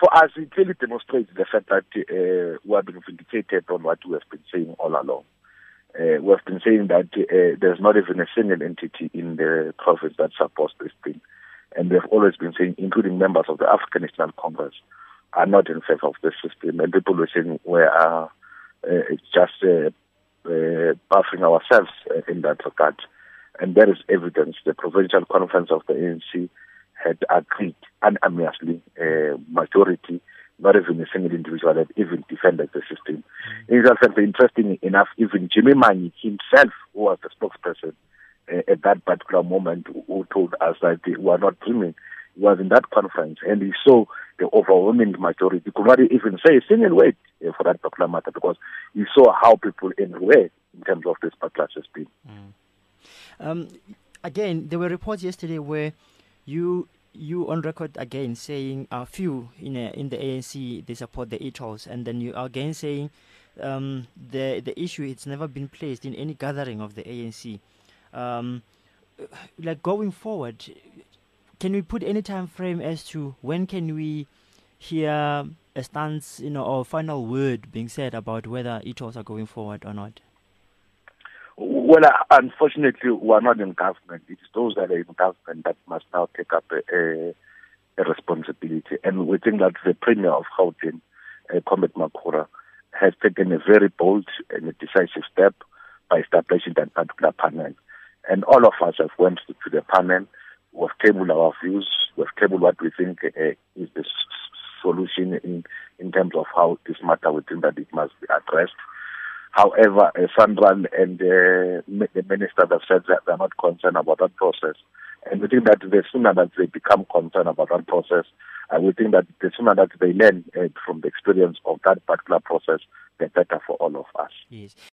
for us, it clearly demonstrates the fact that uh, we have been vindicated on what we have been saying all along. Uh, we have been saying that uh, there's not even a single entity in the province that supports this thing. And we have always been saying, including members of the African National Congress, are not in favor of this system. And people were saying we are uh, just uh, uh, buffing ourselves in that regard. And there is evidence. The provincial conference of the ANC had agreed unanimously, majority, not even a single individual had even defended the system. In interesting enough, even Jimmy Manyi himself, who was the spokesperson uh, at that particular moment, who told us that they were not dreaming, was in that conference and he saw the overwhelming majority. Could not even say a single word uh, for that particular matter because he saw how people were in terms of this particular system. Mm. Um, again, there were reports yesterday where you you on record again saying a few in a, in the ANC they support the e-tolls, and then you are again saying um, the the issue it's never been placed in any gathering of the ANC. Um, like going forward, can we put any time frame as to when can we hear a stance, you know, or final word being said about whether e-tolls are going forward or not? Well, unfortunately, we are not in government. It's those that are in government that must now take up a, a, a responsibility. And we think that the Premier of Gauteng, uh, Comrade Makhura, has taken a very bold and a decisive step by establishing that particular panel. And all of us have went to the panel, we've tabled our views, we've tabled what we think uh, is the solution in, in terms of how this matter, we think that it must be addressed. However, uh, and uh, the minister have said that they're not concerned about that process. And we think that the sooner that they become concerned about that process, uh, we think that the sooner that they learn uh, from the experience of that particular process, the better for all of us. Yes.